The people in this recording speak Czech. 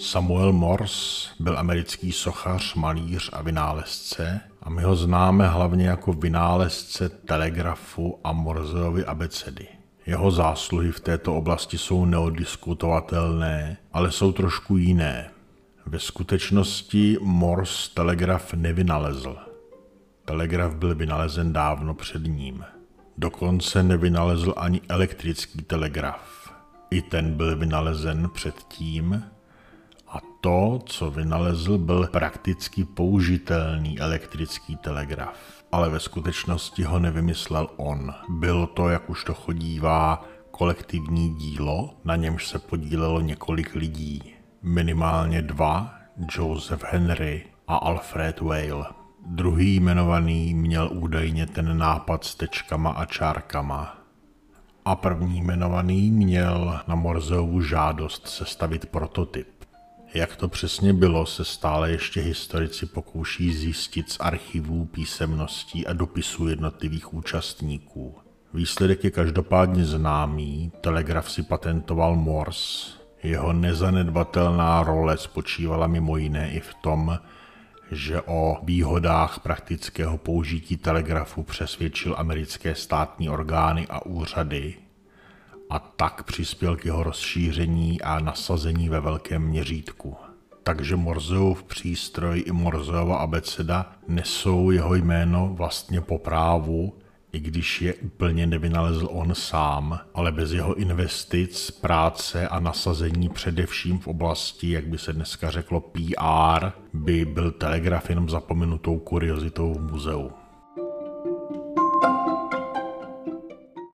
Samuel Morse byl americký sochař, malíř a vynálezce a my ho známe hlavně jako vynálezce telegrafu a Morseovy abecedy. Jeho zásluhy v této oblasti jsou neodiskutovatelné, ale jsou trošku jiné. Ve skutečnosti Morse telegraf nevynalezl. Telegraf byl vynalezen dávno před ním. Dokonce nevynalezl ani elektrický telegraf. I ten byl vynalezen předtím, a to, co vynalezl, byl prakticky použitelný elektrický telegraf. Ale ve skutečnosti ho nevymyslel on. Bylo to, jak už to chodívá, kolektivní dílo, na němž se podílelo několik lidí. Minimálně dva, Joseph Henry a Alfred Whale. Druhý jmenovaný měl údajně ten nápad s tečkama a čárkama. A první jmenovaný měl na Morzeovu žádost sestavit prototyp. Jak to přesně bylo, se stále ještě historici pokouší zjistit z archivů, písemností a dopisů jednotlivých účastníků. Výsledek je každopádně známý, telegraf si patentoval Morse. Jeho nezanedbatelná role spočívala mimo jiné i v tom, že o výhodách praktického použití telegrafu přesvědčil americké státní orgány a úřady a tak přispěl k jeho rozšíření a nasazení ve velkém měřítku. Takže Morzeův přístroj i Morzeova abeceda nesou jeho jméno vlastně po právu, i když je úplně nevynalezl on sám, ale bez jeho investic, práce a nasazení především v oblasti, jak by se dneska řeklo PR, by byl telegraf jenom zapomenutou kuriozitou v muzeu.